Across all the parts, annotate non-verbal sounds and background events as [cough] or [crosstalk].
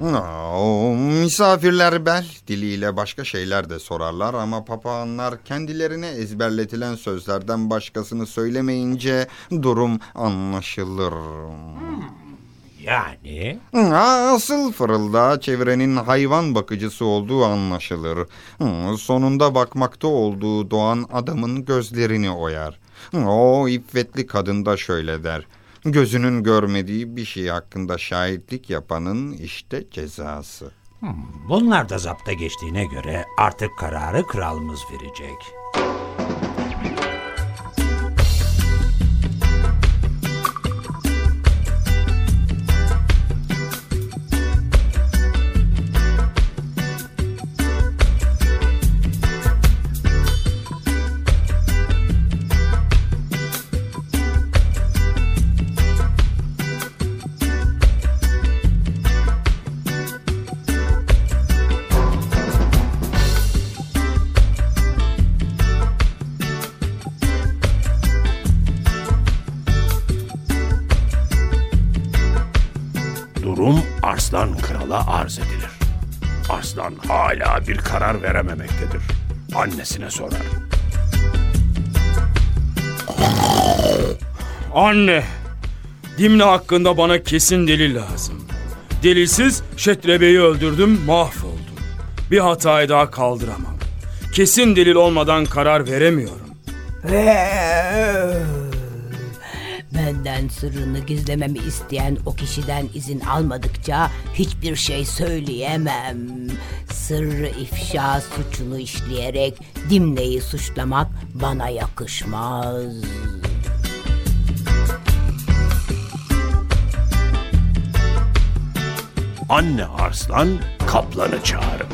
No, misafirler bel diliyle başka şeyler de sorarlar ama papağanlar kendilerine ezberletilen sözlerden başkasını söylemeyince durum anlaşılır. Yani? Asıl fırılda çevrenin hayvan bakıcısı olduğu anlaşılır. Sonunda bakmakta olduğu doğan adamın gözlerini oyar. O iffetli kadın da şöyle der. Gözünün görmediği bir şey hakkında şahitlik yapanın işte cezası. Hmm, bunlar da zapta geçtiğine göre artık kararı kralımız verecek. Durum Arslan Kral'a arz edilir. Arslan hala bir karar verememektedir. Annesine sorar. Anne, Dimne hakkında bana kesin delil lazım. Delilsiz Şetrebe'yi öldürdüm, mahvoldum. Bir hatayı daha kaldıramam. Kesin delil olmadan karar veremiyorum. Benden sırrını gizlememi isteyen o kişiden izin almadıkça hiçbir şey söyleyemem. Sırrı ifşa suçunu işleyerek Dimne'yi suçlamak bana yakışmaz. Anne Arslan kaplanı çağırır.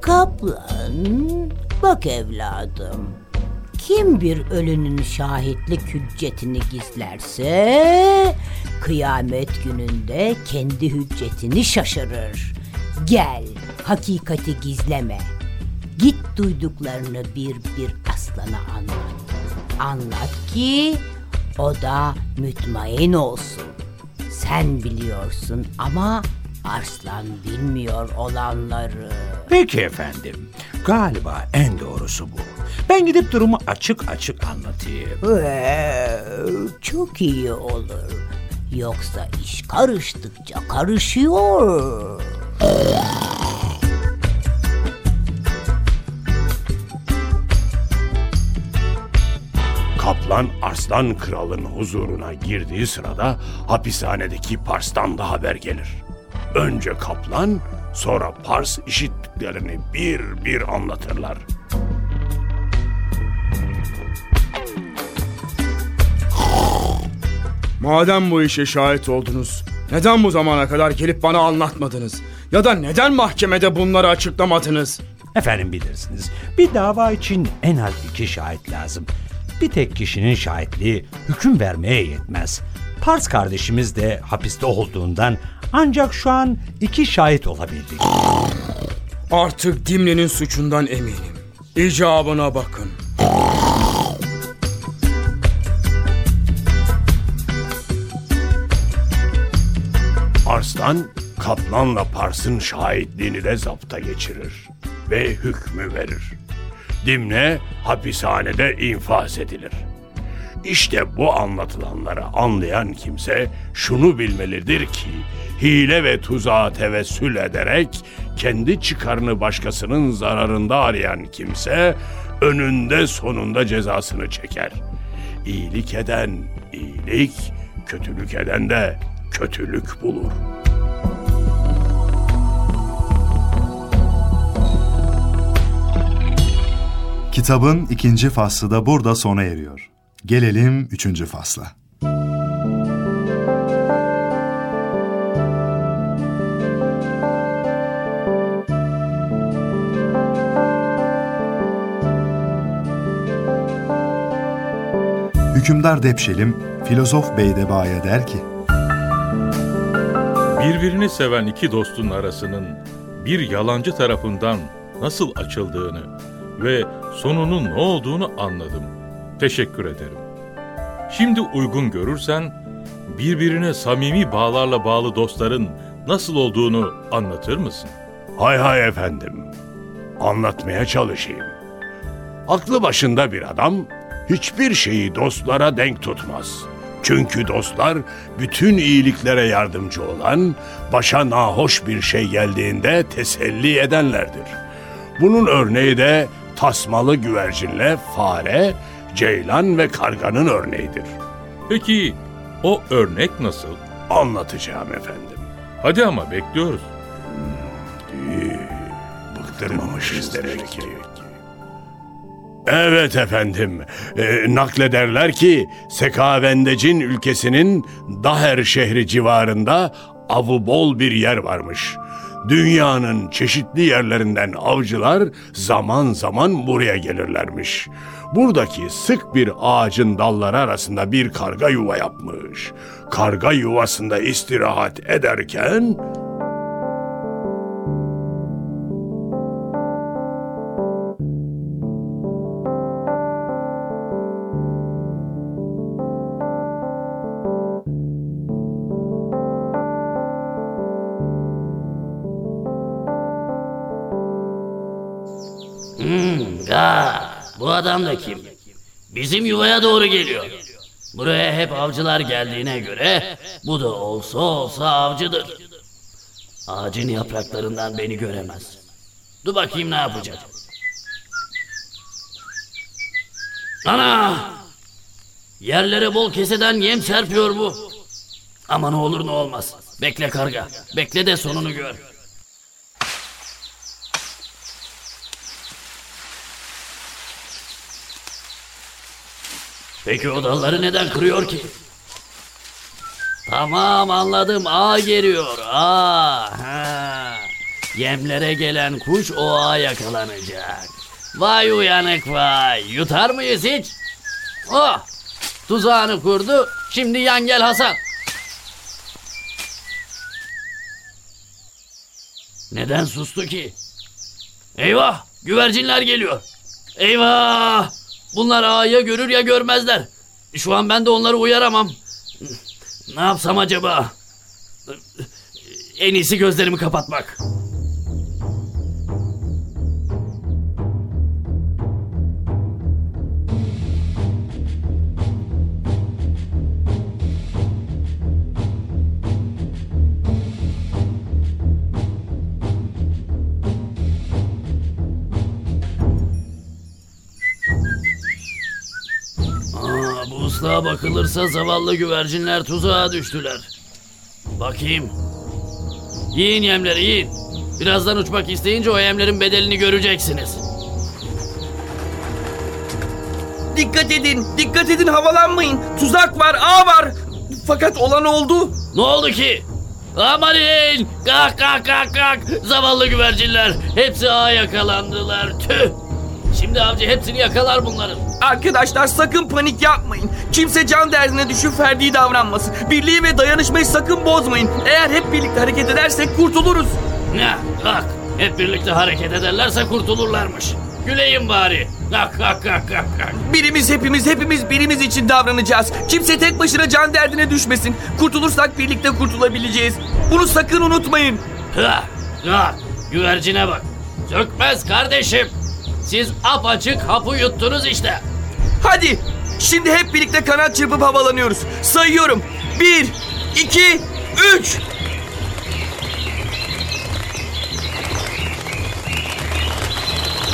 Kaplan, bak evladım. Kim bir ölünün şahitlik hüccetini gizlerse kıyamet gününde kendi hüccetini şaşırır. Gel, hakikati gizleme. Git duyduklarını bir bir aslana anlat. Anlat ki o da mütmain olsun. Sen biliyorsun ama Arslan bilmiyor olanları. Peki efendim. Galiba en doğrusu bu. Ben gidip durumu açık açık anlatayım. Ee, çok iyi olur. Yoksa iş karıştıkça karışıyor. Kaplan Arslan Kral'ın huzuruna girdiği sırada hapishanedeki Pars'tan da haber gelir. Önce Kaplan, sonra Pars işittiklerini bir bir anlatırlar. Madem bu işe şahit oldunuz, neden bu zamana kadar gelip bana anlatmadınız? Ya da neden mahkemede bunları açıklamadınız? Efendim bilirsiniz. Bir dava için en az iki şahit lazım. Bir tek kişinin şahitliği hüküm vermeye yetmez. Pars kardeşimiz de hapiste olduğundan ancak şu an iki şahit olabildik. Artık Dimli'nin suçundan eminim. İcabına bakın. Arslan, Kaplan'la Pars'ın şahitliğini de zapta geçirir ve hükmü verir. Dimne hapishanede infaz edilir. İşte bu anlatılanları anlayan kimse şunu bilmelidir ki hile ve tuzağa tevessül ederek kendi çıkarını başkasının zararında arayan kimse önünde sonunda cezasını çeker. İyilik eden iyilik, kötülük eden de kötülük bulur. Kitabın ikinci faslı da burada sona eriyor. Gelelim üçüncü fasla. Hükümdar Depşelim, filozof Beydeba'ya der ki, Birbirini seven iki dostun arasının bir yalancı tarafından nasıl açıldığını ve sonunun ne olduğunu anladım. Teşekkür ederim. Şimdi uygun görürsen birbirine samimi bağlarla bağlı dostların nasıl olduğunu anlatır mısın? Hay hay efendim. Anlatmaya çalışayım. Aklı başında bir adam hiçbir şeyi dostlara denk tutmaz. Çünkü dostlar bütün iyiliklere yardımcı olan, başa nahoş bir şey geldiğinde teselli edenlerdir. Bunun örneği de tasmalı güvercinle fare, ceylan ve karganın örneğidir. Peki o örnek nasıl? Anlatacağım efendim. Hadi ama bekliyoruz. Bıktırmamışız demek ki. Evet efendim. E, naklederler ki Sekavendecin ülkesinin Daher şehri civarında avı bol bir yer varmış. Dünyanın çeşitli yerlerinden avcılar zaman zaman buraya gelirlermiş. Buradaki sık bir ağacın dalları arasında bir karga yuva yapmış. Karga yuvasında istirahat ederken Ga, bu adam da kim? Bizim yuvaya doğru geliyor. Buraya hep avcılar geldiğine göre bu da olsa olsa avcıdır. Ağacın yapraklarından beni göremez. Dur bakayım ne yapacak. Ana! Yerlere bol keseden yem serpiyor bu. Ama ne olur ne olmaz. Bekle karga. Bekle de sonunu gör. Peki o dalları neden kırıyor ki? Tamam anladım. A geliyor. A. Ha. Yemlere gelen kuş o ağa yakalanacak. Vay uyanık vay. Yutar mıyız hiç? Oh. Tuzağını kurdu. Şimdi yan gel Hasan. Neden sustu ki? Eyvah! Güvercinler geliyor. Eyvah! Bunlar ağa ya görür ya görmezler. Şu an ben de onları uyaramam. Ne yapsam acaba? En iyisi gözlerimi kapatmak. Islığa bakılırsa zavallı güvercinler tuzağa düştüler. Bakayım. Yiyin yemleri yiyin. Birazdan uçmak isteyince o yemlerin bedelini göreceksiniz. Dikkat edin, dikkat edin havalanmayın. Tuzak var, ağ var. Fakat olan oldu. Ne oldu ki? Amanın! Kalk kalk kalk kalk! Zavallı güvercinler. Hepsi ağa yakalandılar. Tüh! Şimdi avcı hepsini yakalar bunların. Arkadaşlar sakın panik yapmayın. Kimse can derdine düşüp ferdi davranmasın. Birliği ve dayanışmayı sakın bozmayın. Eğer hep birlikte hareket edersek kurtuluruz. Ne? Kalk! Hep birlikte hareket ederlerse kurtulurlarmış. Güleyim bari. Kalk kalk kalk kalk. Birimiz hepimiz hepimiz birimiz için davranacağız. Kimse tek başına can derdine düşmesin. Kurtulursak birlikte kurtulabileceğiz. Bunu sakın unutmayın. Ha, ha, güvercine bak. Sökmez kardeşim. Siz apaçık hapı yuttunuz işte. Hadi şimdi hep birlikte kanat çırpıp havalanıyoruz. Sayıyorum. Bir, iki, üç.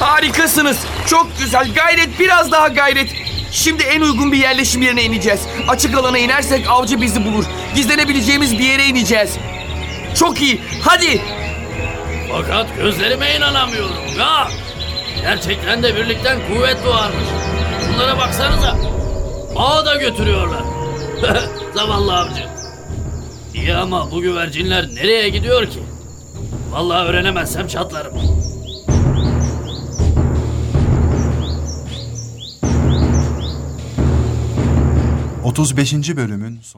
Harikasınız. Çok güzel. Gayret biraz daha gayret. Şimdi en uygun bir yerleşim yerine ineceğiz. Açık alana inersek avcı bizi bulur. Gizlenebileceğimiz bir yere ineceğiz. Çok iyi. Hadi. Fakat gözlerime inanamıyorum. Ya! Gerçekten de birlikten kuvvet doğarmış. Bunlara baksanıza. Ağa da götürüyorlar. [laughs] Zavallı avcı. İyi ama bu güvercinler nereye gidiyor ki? Vallahi öğrenemezsem çatlarım. 35. bölümün sonu.